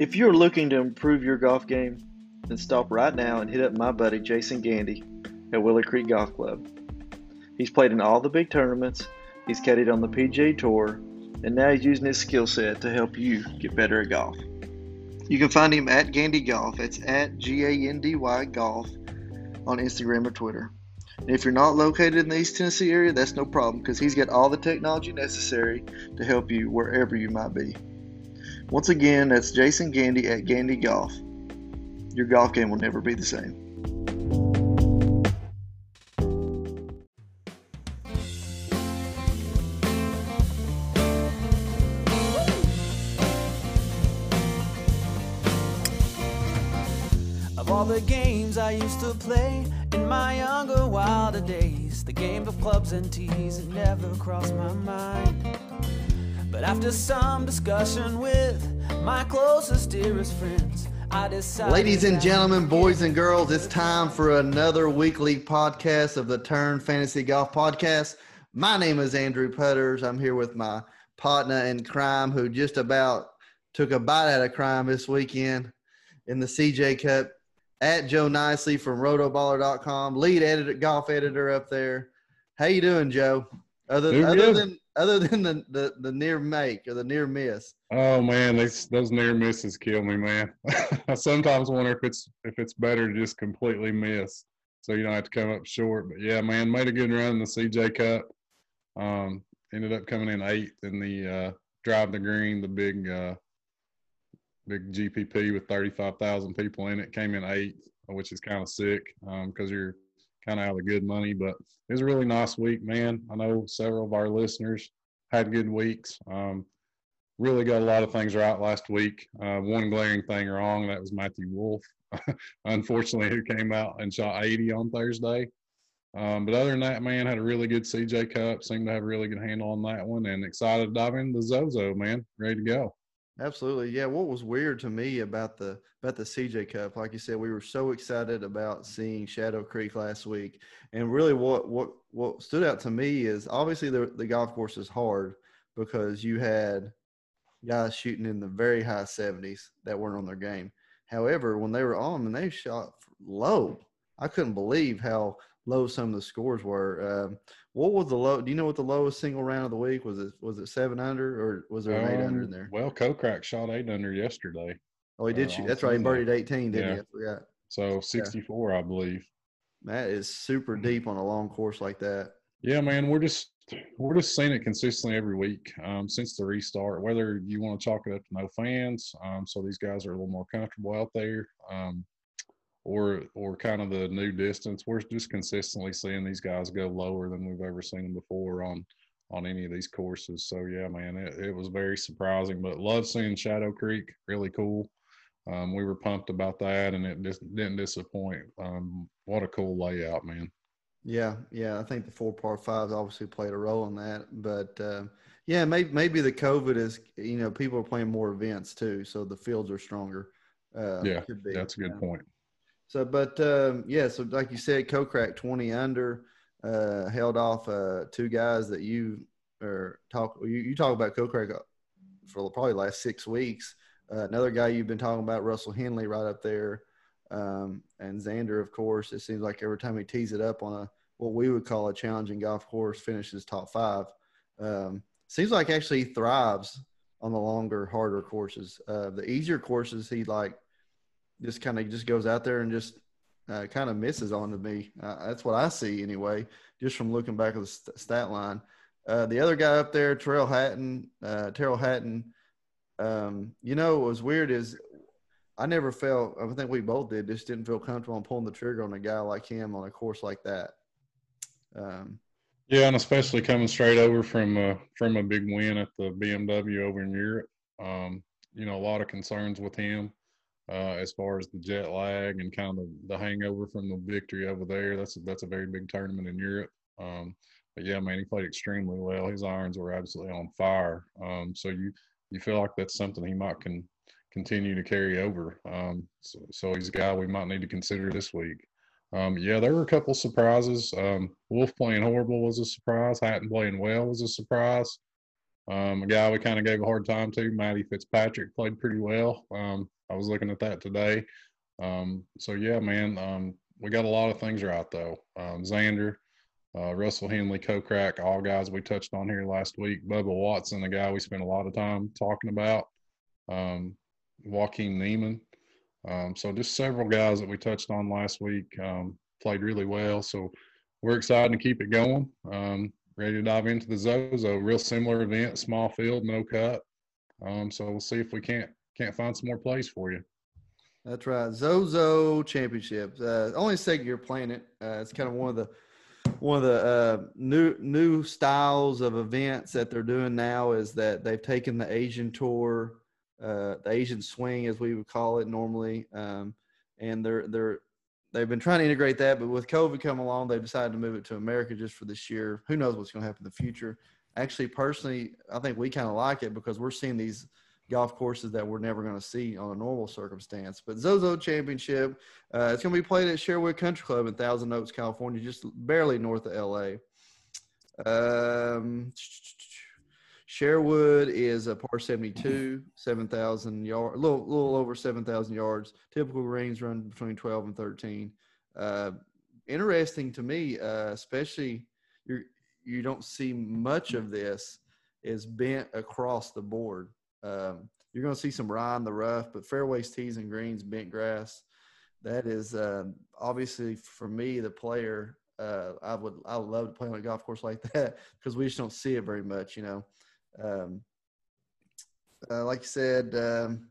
If you're looking to improve your golf game, then stop right now and hit up my buddy Jason Gandy at Willow Creek Golf Club. He's played in all the big tournaments, he's caddied on the PGA Tour, and now he's using his skill set to help you get better at golf. You can find him at Gandy Golf. It's at G A N D Y Golf on Instagram or Twitter. And if you're not located in the East Tennessee area, that's no problem because he's got all the technology necessary to help you wherever you might be. Once again, that's Jason Gandy at Gandy Golf. Your golf game will never be the same. Of all the games I used to play in my younger, wilder days, the game of clubs and tees had never crossed my mind. But after some discussion with my closest, dearest friends, I decided. Ladies and gentlemen, boys and girls, it's time for another weekly podcast of the Turn Fantasy Golf Podcast. My name is Andrew Putters. I'm here with my partner in crime who just about took a bite out of crime this weekend in the CJ Cup at Joe Nicely from rotoballer.com, lead editor, golf editor up there. How you doing, Joe? Other, Doing other good. than other than the, the, the near make or the near miss. Oh man, these those near misses kill me, man. I sometimes wonder if it's if it's better to just completely miss, so you don't have to come up short. But yeah, man, made a good run in the CJ Cup. Um, ended up coming in eighth in the uh, drive the green, the big uh, big GPP with thirty five thousand people in it. Came in eighth, which is kind of sick because you're kind of out of good money. But it was a really nice week, man. I know several of our listeners had good weeks. Um, really got a lot of things right last week. Uh, one glaring thing wrong that was Matthew Wolff, unfortunately, who came out and shot 80 on Thursday. Um, but other than that, man, had a really good CJ Cup. Seemed to have a really good handle on that one, and excited to dive into the Zozo, man. Ready to go. Absolutely. Yeah. What was weird to me about the about the CJ Cup, like you said, we were so excited about seeing Shadow Creek last week. And really what what what stood out to me is obviously the the golf course is hard because you had guys shooting in the very high 70s that weren't on their game. However, when they were on and they shot low, I couldn't believe how low some of the scores were. Um, what was the low? Do you know what the lowest single round of the week was? It was it seven under or was there an eight under in Um, there? Well, Kokrak shot eight under yesterday, Oh, he did uh, shoot. That's right. He birdied 18, didn't he? Yeah. I so 64, I believe. That is super deep on a long course like that. Yeah, man, we're just we're just seeing it consistently every week um, since the restart. Whether you want to chalk it up to no fans, um, so these guys are a little more comfortable out there, um, or or kind of the new distance. We're just consistently seeing these guys go lower than we've ever seen them before on on any of these courses. So yeah, man, it, it was very surprising. But love seeing Shadow Creek, really cool. Um, we were pumped about that, and it just didn't disappoint. Um, what a cool layout, man. Yeah, yeah. I think the four par fives obviously played a role in that, but uh, yeah, maybe maybe the COVID is you know people are playing more events too, so the fields are stronger. Uh, Yeah. That's a good point. So, but um, yeah, so like you said, Kokrak twenty under, uh, held off uh, two guys that you or talk you, you talk about Kokrak for probably last six weeks. Uh, another guy you've been talking about, Russell Henley, right up there, um, and Xander, of course. It seems like every time he tees it up on a what we would call a challenging golf course, finishes top five. Um, seems like actually he thrives on the longer, harder courses. Uh, the easier courses, he like just kind of just goes out there and just uh, kind of misses onto me. Uh, that's what I see anyway, just from looking back at the st- stat line. Uh, the other guy up there, Tyrrell Hatton, uh, Tyrrell Hatton. Um, you know, what was weird is I never felt. I think we both did. Just didn't feel comfortable on pulling the trigger on a guy like him on a course like that. Um, Yeah, and especially coming straight over from uh, from a big win at the BMW over in Europe. Um, you know, a lot of concerns with him uh, as far as the jet lag and kind of the, the hangover from the victory over there. That's a, that's a very big tournament in Europe. Um, but yeah, man, he played extremely well. His irons were absolutely on fire. Um, so you you feel like that's something he might can continue to carry over. Um, so, so he's a guy we might need to consider this week. Um, yeah, there were a couple surprises. Um, Wolff playing horrible was a surprise. Hatton playing well was a surprise. Um, a guy we kind of gave a hard time to, Matty Fitzpatrick, played pretty well. I was looking at that today. Um, so yeah, man, um, we got a lot of things right though. Um, Xander, uh, Russell Henley, Kokrak, all guys we touched on here last week. Bubba Watson, a guy we spent a lot of time talking about. Um, Joaquin Niemann. Um, so just several guys that we touched on last week um, played really well. So we're excited to keep it going. Um, ready to dive into the Zozo. Real similar event, small field, no cut. Um, so we'll see if we can't can't find some more plays for you. That's right, Zozo Championship. Uh, only second year playing it. Uh, it's kind of one of the one of the uh, new new styles of events that they're doing now is that they've taken the Asian tour, uh, the Asian swing as we would call it normally, um, and they're they're they've been trying to integrate that, but with COVID coming along, they've decided to move it to America just for this year. Who knows what's going to happen in the future? Actually, personally, I think we kind of like it because we're seeing these golf courses that we're never going to see on a normal circumstance. But Zozo Championship, uh, it's going to be played at Sherwood Country Club in Thousand Oaks, California, just barely north of LA. Um, Sherwood is a par 72, 7,000 yards, a little, little over 7,000 yards. Typical greens run between 12 and 13. Uh, interesting to me, uh, especially you you don't see much of this is bent across the board. Um, you're going to see some rye in the rough, but fairways, tees, and greens, bent grass. That is uh, obviously for me, the player. Uh, I would I would love to play on a golf course like that because we just don't see it very much, you know. Um, uh, like you said, um,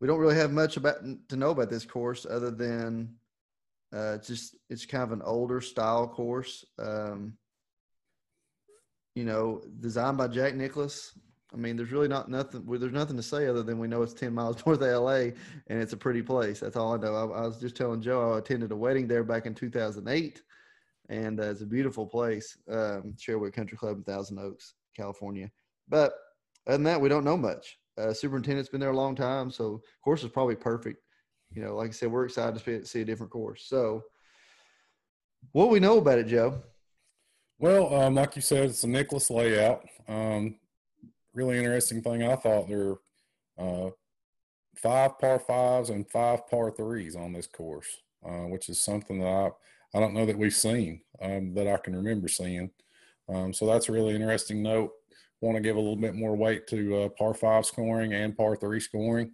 we don't really have much about to know about this course other than uh, just it's kind of an older style course. Um, you know, designed by Jack Nicklaus. I mean, there's really not nothing. There's nothing to say other than we know it's 10 miles north of LA, and it's a pretty place. That's all I know. I, I was just telling Joe I attended a wedding there back in 2008, and uh, it's a beautiful place. Um, Sherwood Country Club in Thousand Oaks, California. But other than that, we don't know much. Uh, superintendent's been there a long time, so course is probably perfect. You know, like I said, we're excited to see a different course. So, what we know about it, Joe? Well, um, like you said, it's a Nicklaus layout. Um, really interesting thing I thought there are uh, five par fives and five par threes on this course, uh, which is something that I I don't know that we've seen um, that I can remember seeing. Um, so that's a really interesting note want to give a little bit more weight to uh, par five scoring and par three scoring,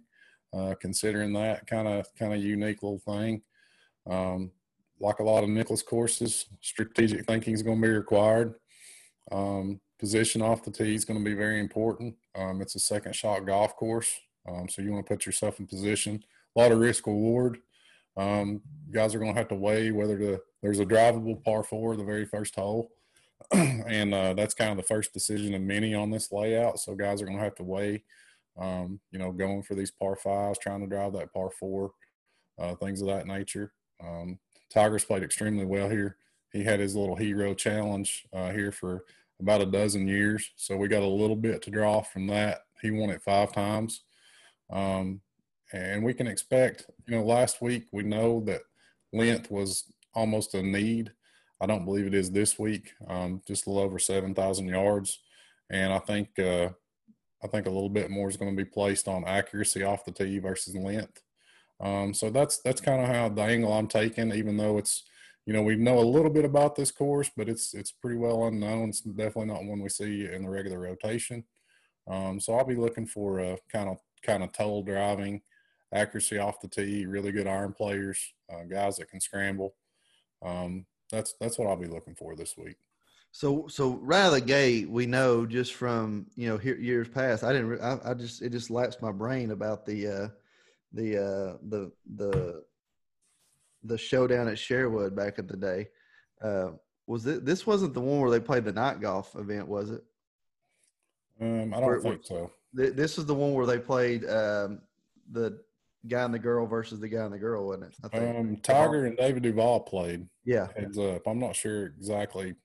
uh, considering that kind of kind of unique little thing. Um, like a lot of Nicklaus courses, strategic thinking is going to be required. Um, position off the tee is going to be very important. Um, it's a second shot golf course, um, so you want to put yourself in position. A lot of risk reward. Um, guys are going to have to weigh whether to, there's a drivable par four the very first hole and uh, that's kind of the first decision of many on this layout. So guys are going to have to weigh, um, you know, going for these par fives, trying to drive that par four, uh, things of that nature. Um, Tigers played extremely well here. He had his little hero challenge uh, here for about a dozen years, so we got a little bit to draw from that. He won it five times, um, and we can expect. You know, last week we know that length was almost a need I don't believe it is this week. Um, just a little over seven thousand yards, and I think uh, I think a little bit more is going to be placed on accuracy off the tee versus length. Um, so that's that's kind of how the angle I'm taking. Even though it's you know we know a little bit about this course, but it's it's pretty well unknown. It's definitely not one we see in the regular rotation. Um, so I'll be looking for a kind of kind of total driving, accuracy off the tee, really good iron players, uh, guys that can scramble. Um, that's that's what I'll be looking for this week. So so right out of the gate, we know just from you know years past. I didn't. I, I just it just lapsed my brain about the uh, the uh, the the the showdown at Sherwood back in the day. Uh, was it? This wasn't the one where they played the night golf event, was it? Um, I don't where, think so. This is the one where they played um, the guy and the girl versus the guy and the girl, wasn't it? I think. Um, Tiger and David Duval played. Yeah, heads up. I'm not sure exactly.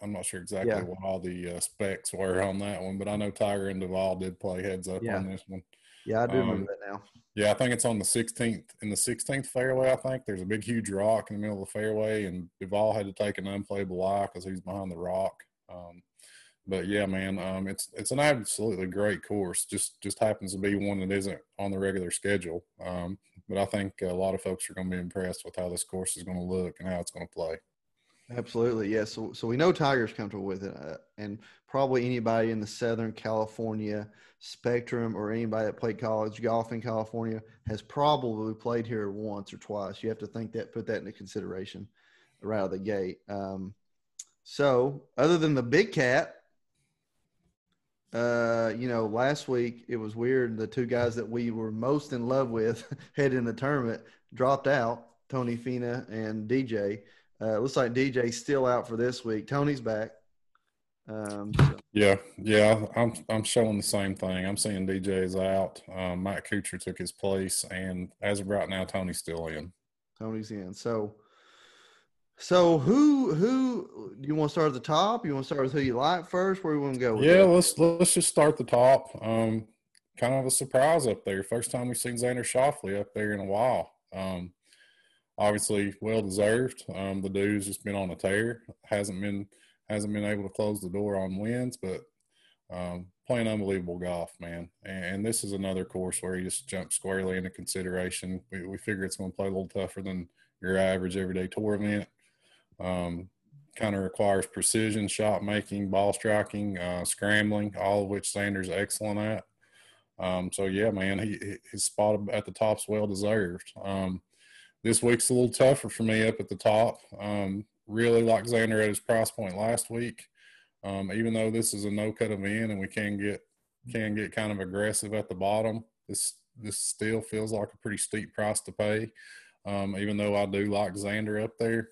I'm not sure exactly yeah. what all the uh, specs were on that one, but I know Tiger and Duval did play heads up yeah. on this one. Yeah, I do um, remember that now. Yeah, I think it's on the 16th in the 16th fairway. I think there's a big, huge rock in the middle of the fairway, and Duval had to take an unplayable lie because he's behind the rock. Um, but yeah, man, um, it's it's an absolutely great course. Just just happens to be one that isn't on the regular schedule. Um, but I think a lot of folks are going to be impressed with how this course is going to look and how it's going to play. Absolutely, yes. So, so we know Tiger's comfortable with it, uh, and probably anybody in the Southern California spectrum or anybody that played college golf in California has probably played here once or twice. You have to think that, put that into consideration right out of the gate. Um, so, other than the big cat, uh, you know, last week it was weird. The two guys that we were most in love with heading in the tournament dropped out. Tony Finau and DJ. Uh, looks like DJ's still out for this week. Tony's back. Um, so. Yeah, yeah, I'm I'm showing the same thing. I'm seeing DJ's out. Um, Matt Kuchar took his place, and as of right now, Tony's still in. Tony's in. So so who who do you want to start at the top? You want to start with who you like first? Where you want to go? yeah, that? let's let's just start the top. Um, kind of a surprise up there. First time we've seen Xander Schauffele up there in a while. Um, obviously, well deserved. Um, the dude's just been on a tear. hasn't been hasn't been able to close the door on wins, but um, playing unbelievable golf, man. And, and, this is another course where he just jumped squarely into consideration. We, we figure it's going to play a little tougher than your average everyday tour event. Um, kind of requires precision shot making, ball striking, uh, scrambling, all of which Xander's excellent at. Um, so yeah, man, he his spot at the top's well deserved. Um, this week's a little tougher for me up at the top. Um, really like Xander at his price point last week. Um, even though this is a no cut event and we can get can get kind of aggressive at the bottom, this this still feels like a pretty steep price to pay. Um, even though I do like Xander up there.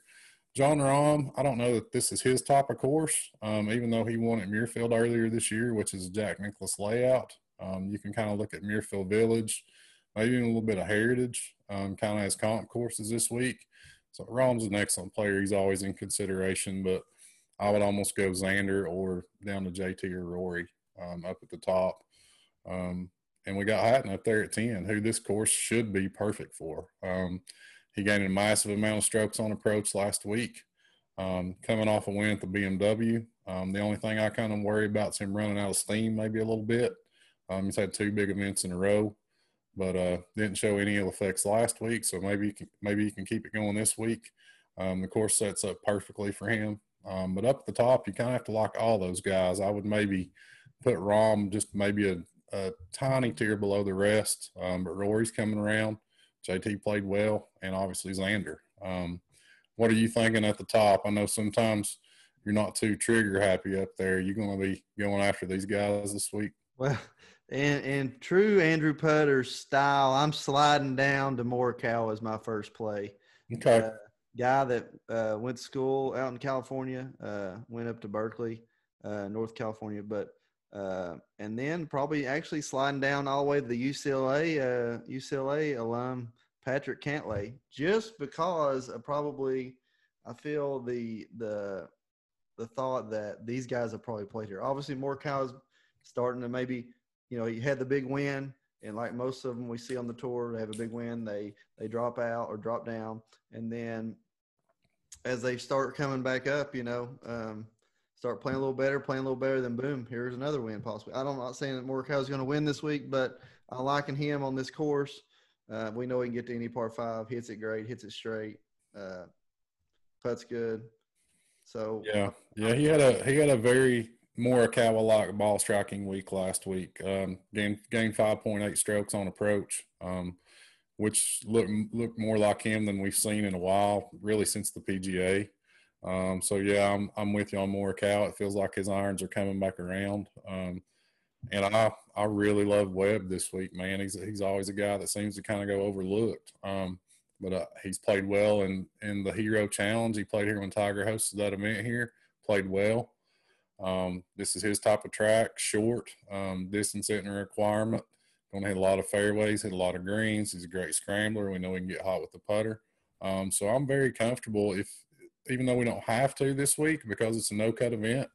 Jon Rahm, I don't know that this is his type of course, um, even though he won at Muirfield earlier this year, which is Jack Nicklaus layout. Um, you can kind of look at Muirfield Village, maybe even a little bit of Heritage, um, kind of as comp courses this week. So Rahm's an excellent player. He's always in consideration, but I would almost go Xander or down to JT or Rory um, up at the top. Um, and we got Hatton up there at 10, who this course should be perfect for. Um, he gained a massive amount of strokes on approach last week, um, coming off a win at the BMW. Um, the only thing I kind of worry about is him running out of steam maybe a little bit. He's had two big events in a row, but uh, didn't show any ill effects last week. So maybe he can, maybe he can keep it going this week. Um, the course sets up perfectly for him. Um, but up at the top, you kind of have to lock all those guys. I would maybe put Rahm just maybe a, a tiny tier below the rest. Um, but Rory's coming around. JT played well, and obviously Xander. Um, what are you thinking at the top? I know sometimes you're not too trigger happy up there. You're going to be going after these guys this week. Well, in, in true Andrew Putter style, I'm sliding down to Morikawa as my first play. Okay. Uh, guy that uh, went to school out in California, uh, went up to Berkeley, uh, North California, but uh, and then probably actually sliding down all the way to the UCLA uh, UCLA alum Patrick Cantlay, just because probably I feel the the the thought that these guys have probably played here. Obviously, Morikawa's starting to maybe you know he had the big win, and like most of them we see on the tour, they have a big win, they they drop out or drop down, and then as they start coming back up, you know. Um, start playing a little better, playing a little better, then boom, here's another win possibly. I don't, I'm not saying that Morikawa is going to win this week, but I'm liking him on this course. Uh, we know he can get to any par five, hits it great, hits it straight, uh, putts good. So yeah, yeah, he had a he had a very Morikawa like ball striking week last week. Um, gained gained five point eight strokes on approach, um, which looked looked more like him than we've seen in a while, really since the PGA. Um, so yeah, I'm I'm with you on Morikawa. It feels like his irons are coming back around. Um, and I I really love Webb this week, man. He's he's always a guy that seems to kind of go overlooked. Um, but uh, he's played well in in the Hero Challenge. He played here when Tiger hosted that event here. Played well. Um, this is his type of track, short, um, distance isn't a requirement. Going to hit a lot of fairways, hit a lot of greens. He's a great scrambler. We know he can get hot with the putter. Um, so I'm very comfortable if even though we don't have to this week because it's a no cut event,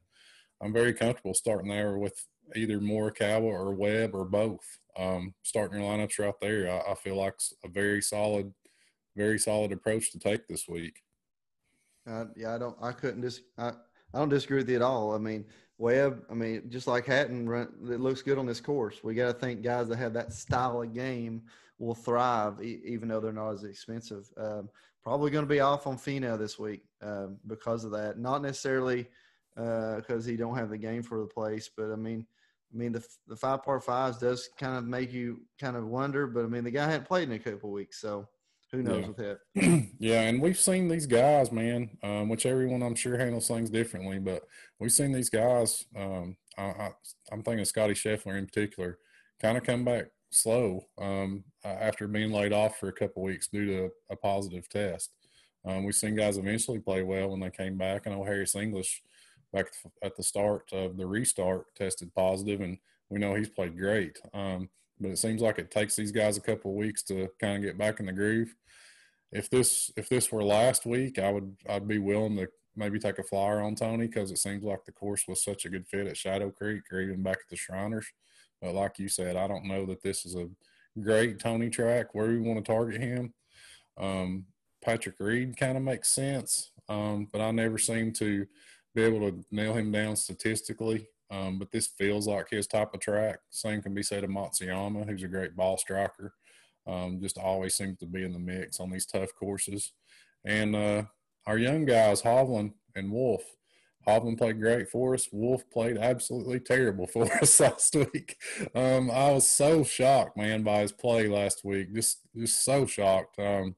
I'm very comfortable starting there with either Morikawa or Webb or both. Um, starting your lineups right there, I, I, feel like a very solid, very solid approach to take this week. Uh, yeah, I don't, I couldn't just, I, I don't disagree with you at all. I mean, Webb, I mean, just like Hatton, run, it looks good on this course. We got to think guys that have that style of game will thrive, e- even though they're not as expensive. Um, probably going to be off on Finau this week um, because of that. Not necessarily because uh, he don't have the game for the place, but I mean, I mean the the five par fives does kind of make you kind of wonder. But I mean, the guy hadn't played in a couple weeks, so who knows yeah. with yeah, and we've seen these guys, man. Um, which everyone I'm sure handles things differently, but we've seen these guys. Um, I, I, I'm thinking Scotty Scheffler in particular, kind of come back slow um, after being laid off for a couple weeks due to a positive test. Um, we've seen guys eventually play well when they came back. I know Harris English back at the start of the restart tested positive, and we know he's played great. Um, but it seems like it takes these guys a couple of weeks to kind of get back in the groove. If this if this were last week, I would I'd be willing to maybe take a flyer on Tony because it seems like the course was such a good fit at Shadow Creek or even back at the Shriners. But like you said, I don't know that this is a great Tony track where we want to target him. Um, Patrick Reed kind of makes sense, um, but I never seem to be able to nail him down statistically. Um, but this feels like his type of track. Same can be said of Matsuyama, who's a great ball striker. Um, just always seems to be in the mix on these tough courses. And uh, our young guys, Hovland and Wolff. Hovland played great for us. Wolff played absolutely terrible for us last week. Um, I was so shocked, man, by his play last week. Just, just so shocked. Um,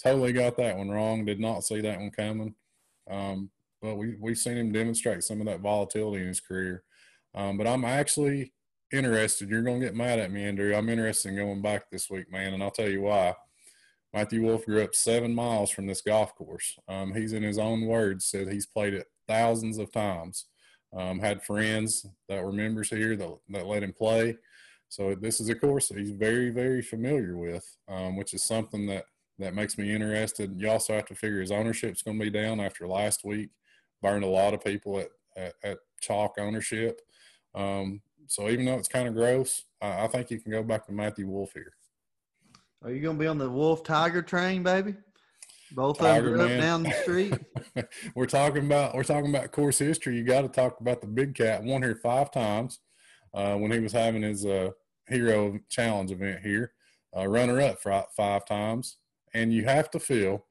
totally got that one wrong. Did not see that one coming. Um, but we we've seen him demonstrate some of that volatility in his career. Um, but I'm actually interested. You're going to get mad at me, Andrew. I'm interested in going back this week, man, and I'll tell you why. Matthew Wolff grew up seven miles from this golf course. Um, he's in his own words said he's played it thousands of times. Um, had friends that were members here that, that let him play. So this is a course that he's very, very familiar with, um, which is something that that makes me interested. You also have to figure his ownership's going to be down after last week. Burned a lot of people at, at, at chalk ownership. Um, so even though it's kind of gross, I, I, think you can go back to Matthew Wolff here. Are you going to be on the Wolff Tiger train, baby? Both Tiger, of them up down the street. we're talking about we're talking about course history. You got to talk about the big cat. Won here five times uh, when he was having his uh, hero challenge event here. Uh, runner up for five times, and you have to feel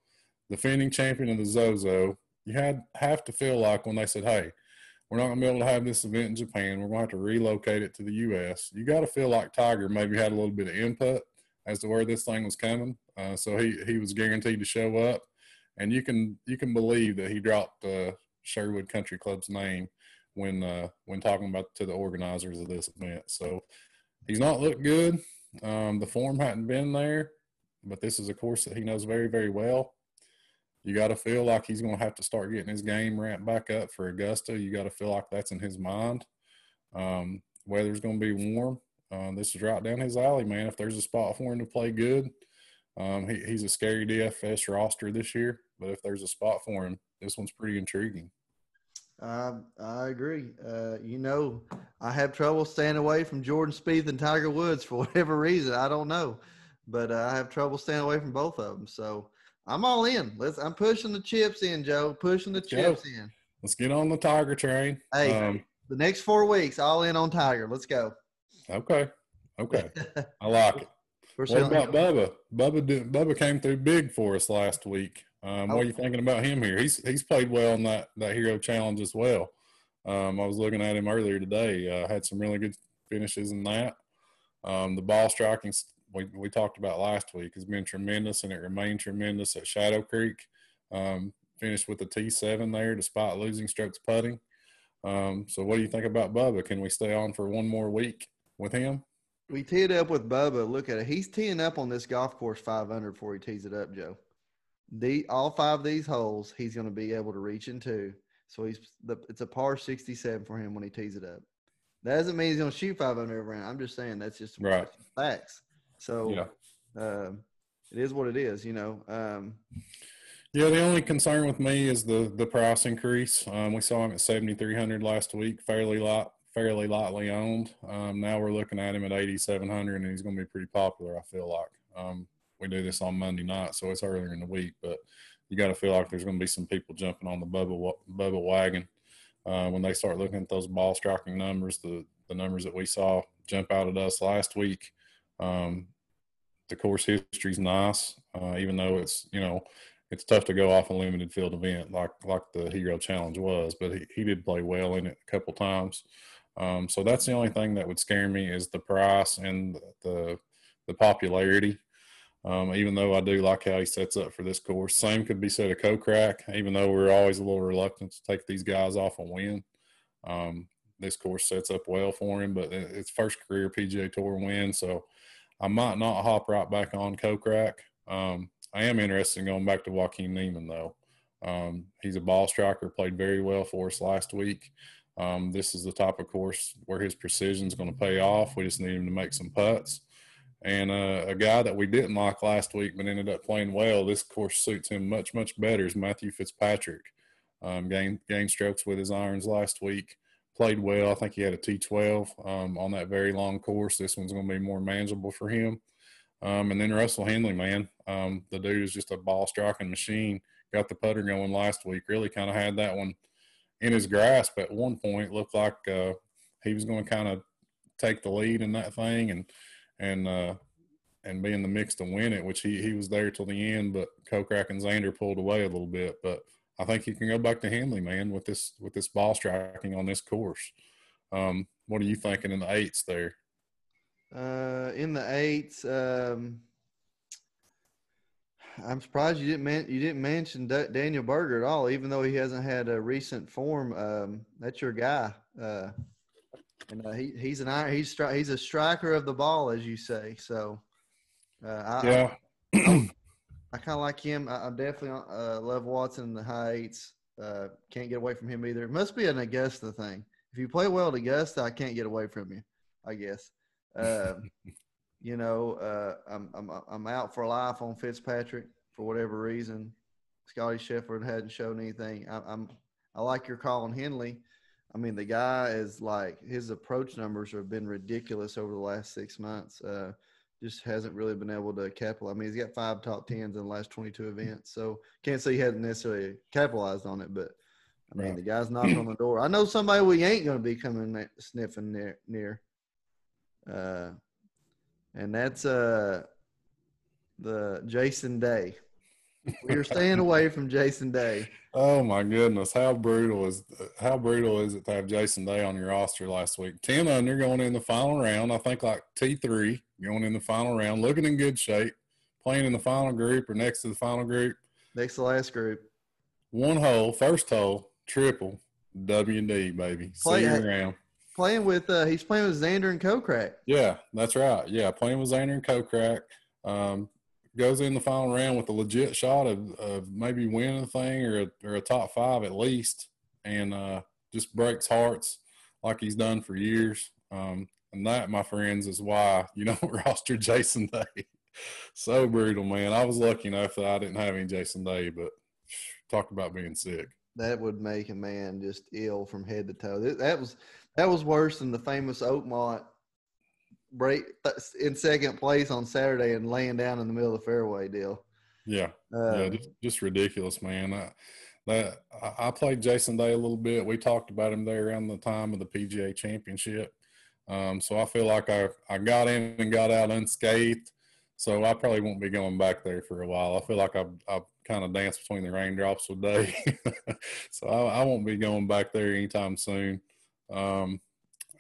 defending champion of the Zozo. You had have to feel like when they said, "Hey, we're not going to be able to have this event in Japan. We're going to have to relocate it to the U.S. You got to feel like Tiger maybe had a little bit of input as to where this thing was coming. Uh, so he he was guaranteed to show up, and you can you can believe that he dropped uh, Sherwood Country Club's name when uh, when talking about to the organizers of this event. So he's not looked good. Um, the form hadn't been there, but this is a course that he knows very very well you got to feel like he's going to have to start getting his game ramped back up for Augusta. You got to feel like that's in his mind. Um, weather's going to be warm. Uh, this is right down his alley, man. If there's a spot for him to play good, um, he, he's a scary DFS roster this year. But if there's a spot for him, this one's pretty intriguing. Uh, I agree. Uh, you know, I have trouble staying away from Jordan Spieth and Tiger Woods for whatever reason. I don't know, but uh, I have trouble staying away from both of them. So I'm all in. Let's. I'm pushing the chips in, Joe. Pushing the Let's chips go. in. Let's get on the Tiger train. Hey, um, the next four weeks, all in on Tiger. Let's go. Okay. Okay. I like it. what about Bubba? Bubba did, Bubba came through big for us last week. Um, what are you thinking about him here? He's he's played well in that that Hero Challenge as well. Um, I was looking at him earlier today. Uh, had some really good finishes in that. Um, the ball striking we, we talked about last week has been tremendous and it remained tremendous at Shadow Creek. Um, finished with a T7 there despite losing strokes putting. Um, so what do you think about Bubba? Can we stay on for one more week with him? We teed up with Bubba. Look at it. He's teeing up on this golf course 500 before he tees it up, Joe. The all five of these holes he's going to be able to reach into. So he's the, it's a par 67 for him when he tees it up. That doesn't mean he's going to shoot 500 every round. I'm just saying that's just right. facts. So yeah. Uh, it is what it is, you know. Um, yeah, the only concern with me is the the price increase. Um, we saw him at seventy three hundred last week, fairly light, fairly lightly owned. Um, now we're looking at him at eighty seven hundred, and he's going to be pretty popular. I feel like um, we do this on Monday night, so it's earlier in the week, but you got to feel like there's going to be some people jumping on the bubble Bubba wagon. uh, when they start looking at those ball striking numbers, the the numbers that we saw jump out at us last week. Um, the course history is nice, uh, even though it's you know it's tough to go off a limited field event like like the Hero Challenge was, but he, he did play well in it a couple times. Um, so that's the only thing that would scare me is the price and the the popularity. Um, even though I do like how he sets up for this course, same could be said of Kokrak. Even though we're always a little reluctant to take these guys off a win, um, this course sets up well for him. But it's first career PGA Tour win, so I might not hop right back on Kokrak. Um, I am interested in going back to Joaquin Niemann though. Um, he's a ball striker, played very well for us last week. Um, this is the type of course where his precision is going to pay off. We just need him to make some putts. And uh, a guy that we didn't like last week but ended up playing well, this course suits him much, much better is Matthew Fitzpatrick. Um, gained, gained strokes with his irons last week. Played well. I think he had a T12 um, on that very long course. This one's going to be more manageable for him. Um, and then Russell Henley, man, um, the dude is just a ball striking machine. Got the putter going last week. Really kind of had that one in his grasp at one point. Looked like uh, he was going to kind of take the lead in that thing and and uh, and be in the mix to win it. Which he he was there till the end, but Kokrak and Xander pulled away a little bit. But I think he can go back to Henley, man, with this with this ball striking on this course. Um, what are you thinking in the eights there? Uh, in the eights, um, I'm surprised you didn't man- you didn't mention D- Daniel Berger at all, even though he hasn't had a recent form. Um, that's your guy, uh, and uh, he he's an iron he's stri- he's a striker of the ball, as you say. So, uh, I, yeah, I, I kind of like him. I, am definitely uh, love Watson in the high eights. Uh, can't get away from him either. It must be an Augusta thing. If you play well at Augusta, I can't get away from you. I guess. Uh, you know, uh, I'm, I'm I'm out for life on Fitzpatrick for whatever reason. Scotty Scheffler hadn't shown anything. I, I'm I like your call on Henley. I mean, the guy is like his approach numbers have been ridiculous over the last six months. Uh, just hasn't really been able to capitalize. I mean, he's got five top tens in the last 22 events, so can't say he hasn't necessarily capitalized on it. But I mean, right. the guy's knocking on the door. I know somebody we ain't going to be coming sniffing near. near. Uh, and that's uh the Jason Day. We are staying away from Jason Day. Oh my goodness, how brutal is how brutal is it to have Jason Day on your roster last week? Ten under going in the final round. I think like T three going in the final round, looking in good shape, playing in the final group or next to the final group. Next to last group. One hole, first hole, triple, W and D baby. Play, See you around playing with uh, he's playing with Xander and Kokrak. Yeah, that's right. Yeah, playing with Xander and Kokrak. Um, goes in the final round with a legit shot of, of maybe winning a thing or a, or a top five at least, and uh, just breaks hearts like he's done for years. Um, and that, my friends, is why you don't roster Jason Day. so brutal, man. I was lucky enough that I didn't have any Jason Day, but talk about being sick. That would make a man just ill from head to toe. That was that was worse than the famous Oakmont break in second place on Saturday and laying down in the middle of the fairway deal. Yeah, uh, yeah, just, just, ridiculous, man. I, that I played Jason Day a little bit. We talked about him there around the time of the PGA Championship. Um, so I feel like I I got in and got out unscathed. So I probably won't be going back there for a while. I feel like I've, I've kind of danced between the raindrops with Day. so I, I, won't be going back there anytime soon. Um,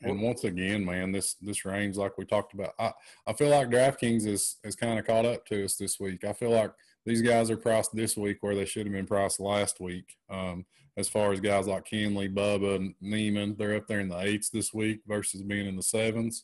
and once again, man, this this range, like we talked about, I, I feel like DraftKings is is kind of caught up to us this week. I feel like these guys are priced this week where they should have been priced last week. Um, as far as guys like Henley, Bubba, and Niemann, they're up there in the eights this week versus being in the sevens.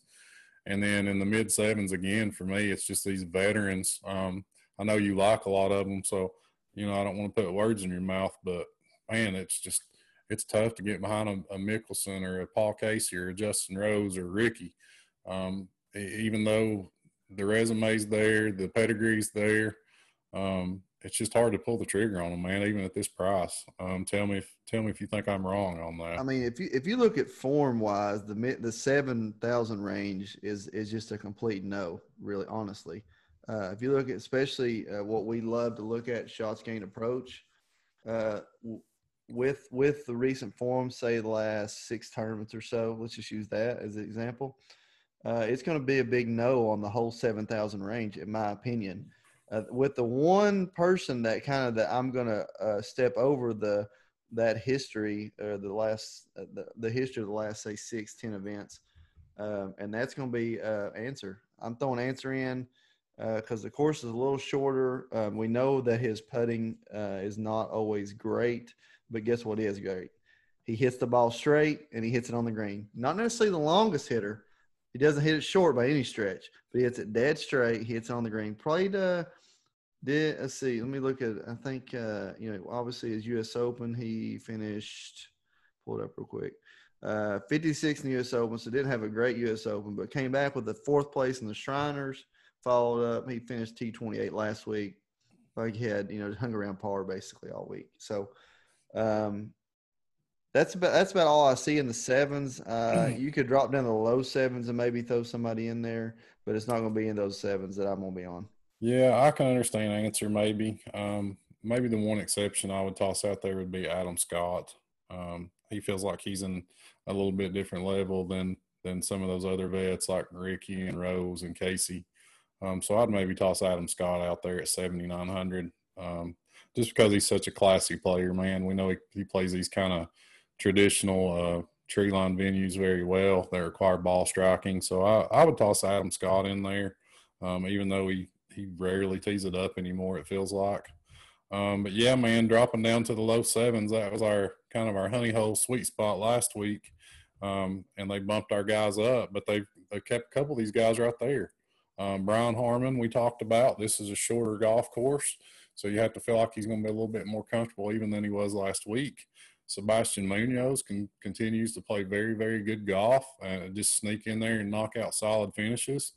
And then in the mid sevens again, for me, it's just these veterans. Um, I know you like a lot of them, so you know I don't want to put words in your mouth, but man, it's just it's tough to get behind a, a Mickelson or a Paul Casey or a Justin Rose or Ricky. Um, even though the resume's there, the pedigree's there, um, it's just hard to pull the trigger on them, man. Even at this price, um, tell me if tell me if you think I'm wrong on that. I mean, if you if you look at form wise, the the seven thousand range is is just a complete no. Really, honestly, uh, if you look at especially uh, what we love to look at shots gained approach, uh, with with the recent form, say the last six tournaments or so, let's just use that as an example. Uh, it's going to be a big no on the whole seven thousand range, in my opinion. Uh, with the one person that kind of that I'm going to uh, step over the that history or the last uh, the, the history of the last say six ten events, um, and that's going to be uh, Ancer. I'm throwing Ancer in because uh, the course is a little shorter. Um, we know that his putting is not always great, but guess what is great? He hits the ball straight and he hits it on the green. Not necessarily the longest hitter. He doesn't hit it short by any stretch, but he hits it dead straight. He hits it on the green. Played, uh, did, let's see, let me look at, I think, uh, you know, obviously his U.S. Open, he finished, pull it up real quick. Uh, 56 in the U.S. Open, so didn't have a great U.S. Open, but came back with the fourth place in the Shriners followed up. He finished T28 last week. Like he had, you know, hung around par basically all week. So um, that's about that's about all I see in the sevens. Uh, you could drop down the low sevens and maybe throw somebody in there, but it's not going to be in those sevens that I'm going to be on. Yeah, I can understand Ancer maybe. Um, maybe the one exception I would toss out there would be Adam Scott. Um, he feels like he's in a little bit different level than than some of those other vets like Ricky and Rose and Casey. Um, so I'd maybe toss Adam Scott out there at 7,900 um, just because he's such a classy player, man. We know he, he plays these kind of traditional uh, tree line venues very well. They require ball striking. So I, I would toss Adam Scott in there, um, even though he, he rarely tees it up anymore, it feels like. Um, but yeah, man, dropping down to the low sevens, that was our kind of our honey hole sweet spot last week. Um, and they bumped our guys up, but they they kept a couple of these guys right there. Um, Brian Harman, we talked about. This is a shorter golf course, so you have to feel like he's going to be a little bit more comfortable even than he was last week. Sebastian Munoz can, continues to play very, very good golf, uh, just sneak in there and knock out solid finishes.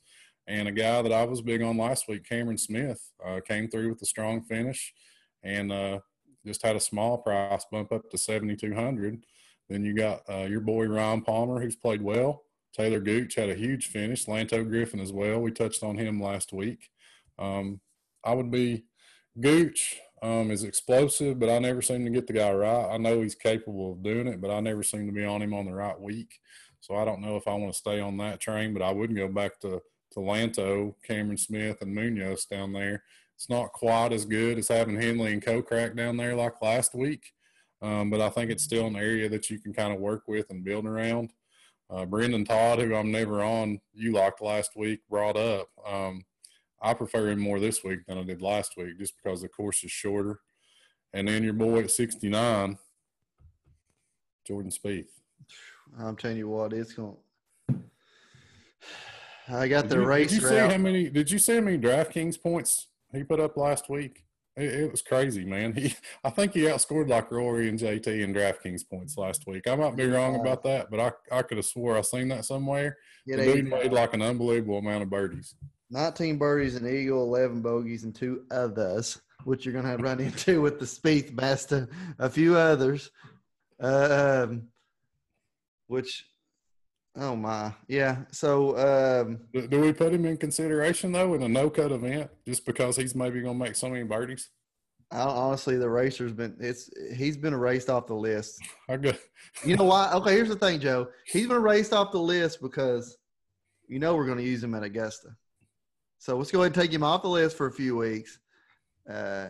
And a guy that I was big on last week, Cameron Smith, uh, came through with a strong finish and uh, just had a small price bump up to 7,200. Then you got uh, your boy Ryan Palmer, who's played well. Taylor Gooch had a huge finish. Lanto Griffin as well. We touched on him last week. Um, I would be Gooch um, is explosive, but I never seem to get the guy right. I know he's capable of doing it, but I never seem to be on him on the right week. So I don't know if I want to stay on that train, but I wouldn't go back to, to Lanto, Cameron Smith, and Munoz down there. It's not quite as good as having Henley and Kokrak down there like last week, um, but I think it's still an area that you can kind of work with and build around uh, Brendan Todd, who I'm never on, you locked last week, brought up. Um, I prefer him more this week than I did last week, just because the course is shorter. And then your boy at 69, Jordan Spieth. I'm telling you what, it's going. I got did the you, race. Did you route. see how many? Did you see how many DraftKings points he put up last week? It, it, was crazy, man. He, I think he outscored like Rory and JT in DraftKings points last week. I might be wrong about that, but I, I could have swore I seen that somewhere. Yeah, the dude made like an unbelievable amount of birdies. 19 birdies, an eagle, 11 bogeys, and two others, which you're going to have run into with the Spieth Basta, a few others. Um, which Oh my, yeah. So, um, do, do, we put him in consideration though in a no cut event just because he's maybe going to make so many birdies? I, honestly, the racer's been it's he's been erased off the list. I got. you know why? Okay, here's the thing, Joe. He's been erased off the list because you know we're going to use him at Augusta. So let's go ahead and take him off the list for a few weeks. Uh,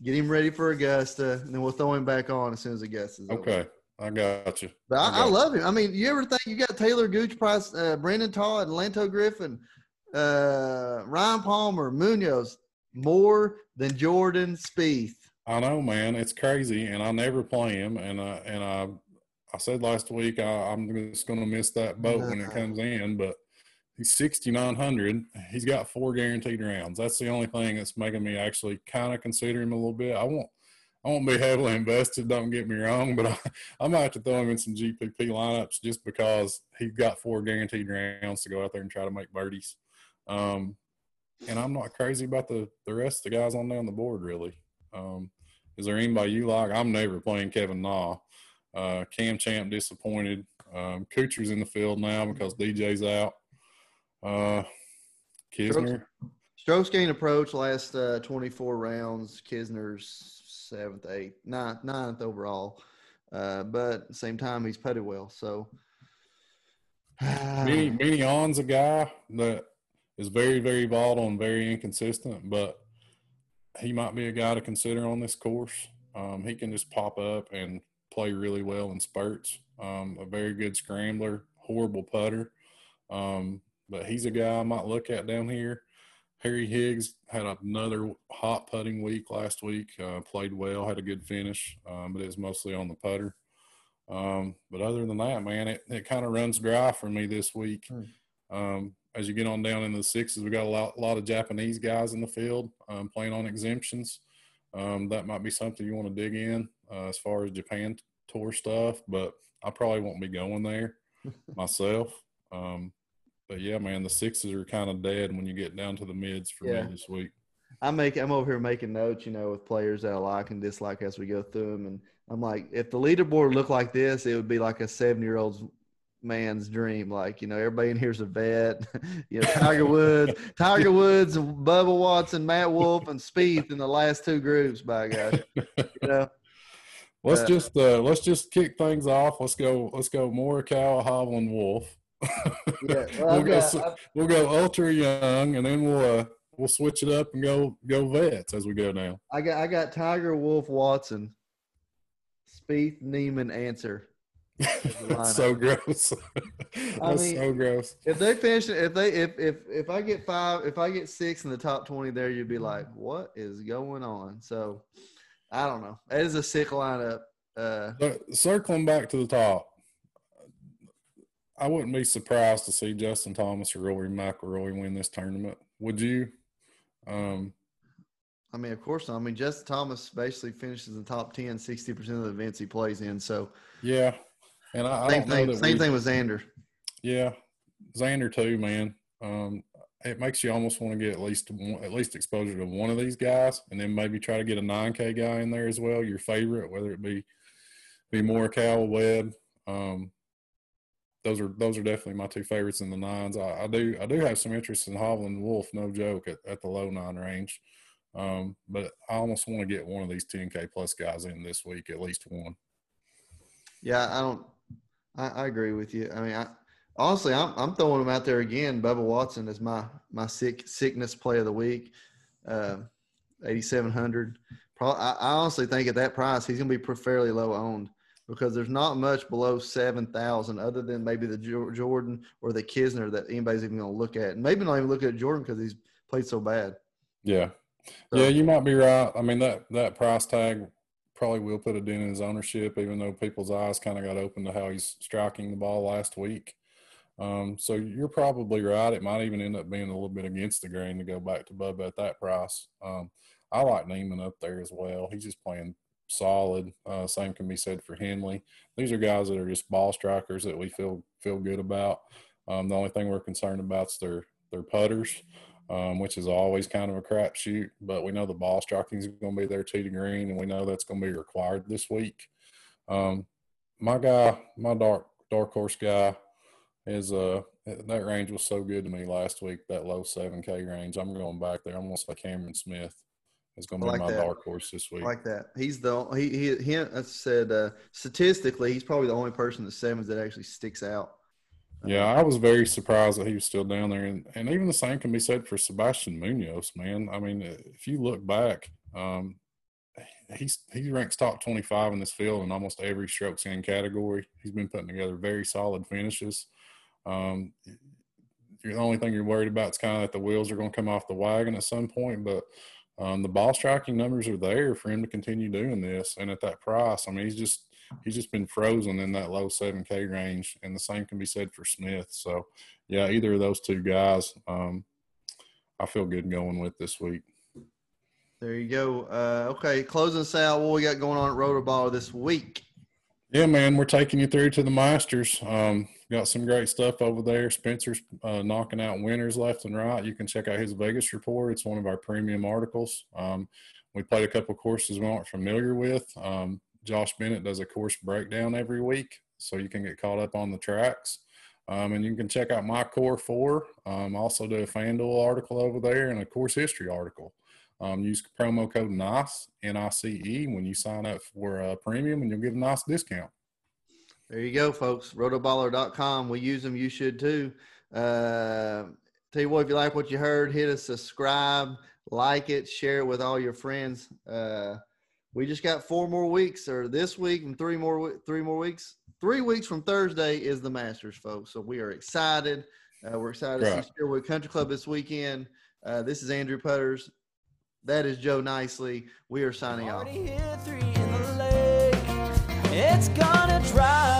get him ready for Augusta, and then we'll throw him back on as soon as Augusta's okay. Over. I got you. But I, I, I love him. I mean, you ever think you got Taylor Gooch, Price, uh, Brendan Todd, Lanto Griffin, uh, Ryan Palmer, Munoz, more than Jordan Spieth. I know, man. It's crazy, and I never play him. And uh, and I, I said last week I, am just going to miss that boat when it comes in. But he's 6,900. He's got four guaranteed rounds. That's the only thing that's making me actually kind of consider him a little bit. I won't I won't be heavily invested. Don't get me wrong, but I, I might have to throw him in some GPP lineups just because he's got four guaranteed rounds to go out there and try to make birdies. Um, and I'm not crazy about the the rest of the guys on down the board really. Um, is there anybody you like? I'm never playing Kevin Na. Uh, Cam Champ disappointed. Um, Kuchar's in the field now because DJ's out. Uh, Kisner. Strokes, gain approach last uh, 24 rounds. Kisner's seventh, eighth, ninth, ninth overall. Uh, but at the same time, he's putted well. So, Benny, Benny On's a guy that is very, very volatile and very inconsistent, but he might be a guy to consider on this course. Um, he can just pop up and play really well in spurts. Um, a very good scrambler, horrible putter. Um, but he's a guy I might look at down here. Harry Higgs had another hot putting week last week. Uh, played well, had a good finish, um, but it was mostly on the putter. Um, but other than that, man, it, it kind of runs dry for me this week. Hmm. Um, as you get on down in the sixes, we got a lot, lot of Japanese guys in the field um, playing on exemptions. Um, that might be something you want to dig in uh, as far as Japan tour stuff, but I probably won't be going there myself. Um, but yeah, man, the sixes are kind of dead when you get down to the mids for yeah. me this week. I make I'm over here making notes, you know, with players that I like and dislike as we go through them, and I'm like, if the leaderboard looked like this, it would be like a seven year old's man's dream. Like, you know, everybody in here's a vet. you know, Tiger Woods, Tiger Woods, Bubba Watson, Matt Wolff, and Spieth in the last two groups. By God, you know. Let's uh, just uh, let's just kick things off. Let's go. Let's go. Morikawa, Hovland, Wolff yeah, well, we'll, go, we'll go ultra young, and then we'll uh, we'll switch it up and go go vets as we go now. I got I got Tiger Wolff Watson, Spieth Niemann Ancer. That's so gross. That's mean, so gross. If they finish, if they if if if I get five, if I get six in the top twenty, there you'd be like, what is going on? So, I don't know. It is a sick lineup. Uh, circling back to the top, I wouldn't be surprised to see Justin Thomas or Rory McIlroy win this tournament. Would you? Um, I mean, of course not. I mean, Justin Thomas basically finishes in the top 10, 60% of the events he plays in. So, yeah. And I, same, I thing, same we, thing with Xander. Yeah. Xander, too, man. Um, it makes you almost want to get at least one, at least exposure to one of these guys, and then maybe try to get a 9K guy in there as well, your favorite, whether it be be Morikawa, Webb. Um, those are those are definitely my two favorites in the nines. I, I do I do have some interest in Hovland Wolff, no joke, at, at the low nine range. Um, but I almost want to get one of these 10K plus guys in this week, at least one. Yeah, I don't. I, I agree with you. I mean, I, honestly, I'm I'm throwing him out there again. Bubba Watson is my my sick sickness play of the week. Uh, 8,700. I, I honestly think at that price, he's going to be fairly low owned because there's not much below 7,000 other than maybe the Jordan or the Kisner that anybody's even going to look at. And maybe not even look at Jordan because he's played so bad. Yeah. So, yeah, you might be right. I mean, that, that price tag probably will put a dent in his ownership, even though people's eyes kind of got open to how he's striking the ball last week. Um, so you're probably right. It might even end up being a little bit against the grain to go back to Bubba at that price. Um, I like Niemann up there as well. He's just playing solid. Uh, same can be said for Henley. These are guys that are just ball strikers that we feel feel good about. Um, the only thing we're concerned about is their their putters, um, which is always kind of a crapshoot. But we know the ball striking is going to be there tee to green, and we know that's going to be required this week. Um, my guy, my dark dark horse guy, is uh that range was so good to me last week. That low seven K range. I'm going back there. I'm going to say Cameron Smith is going to be like my that. dark horse this week. I like that. He's the he he, he I said uh, statistically he's probably the only person in the sevens that actually sticks out. Yeah, I was very surprised that he was still down there, and, and even the same can be said for Sebastian Munoz. Man, I mean, if you look back, um, he's he ranks top twenty five in this field in almost every strokes in category. He's been putting together very solid finishes. Um, the only thing you're worried about is kind of that the wheels are going to come off the wagon at some point, but um, the ball striking numbers are there for him to continue doing this. And at that price, I mean, he's just he's just been frozen in that low seven K range, and the same can be said for Smith. So, yeah, either of those two guys, um, I feel good going with this week. There you go. Uh, okay, closing us out. What we got going on at Rotoballer this week? Yeah, man, we're taking you through to the Masters. Um, got some great stuff over there. Spencer's uh, knocking out winners left and right. You can check out his Vegas report. It's one of our premium articles. Um, we played a couple courses we aren't familiar with. Um, Josh Bennett does a course breakdown every week, so you can get caught up on the tracks. Um, and you can check out my core four. Um, also do a FanDuel article over there and a course history article. Um, use promo code NICE, N-I-C-E, when you sign up for a premium, and you'll get a nice discount. There you go, folks. Rotoballer.com. We use them. You should too. Uh, tell you what, if you like what you heard, hit us subscribe, like it, share it with all your friends. Uh, we just got four more weeks, or this week and three more three more weeks. Three weeks from Thursday is the Masters, folks. So we are excited. Uh, we're excited right. to see Sherwood Country Club this weekend. Uh, this is Andrew Putters. That is Joe Nicely. We are signing off. It's gonna drive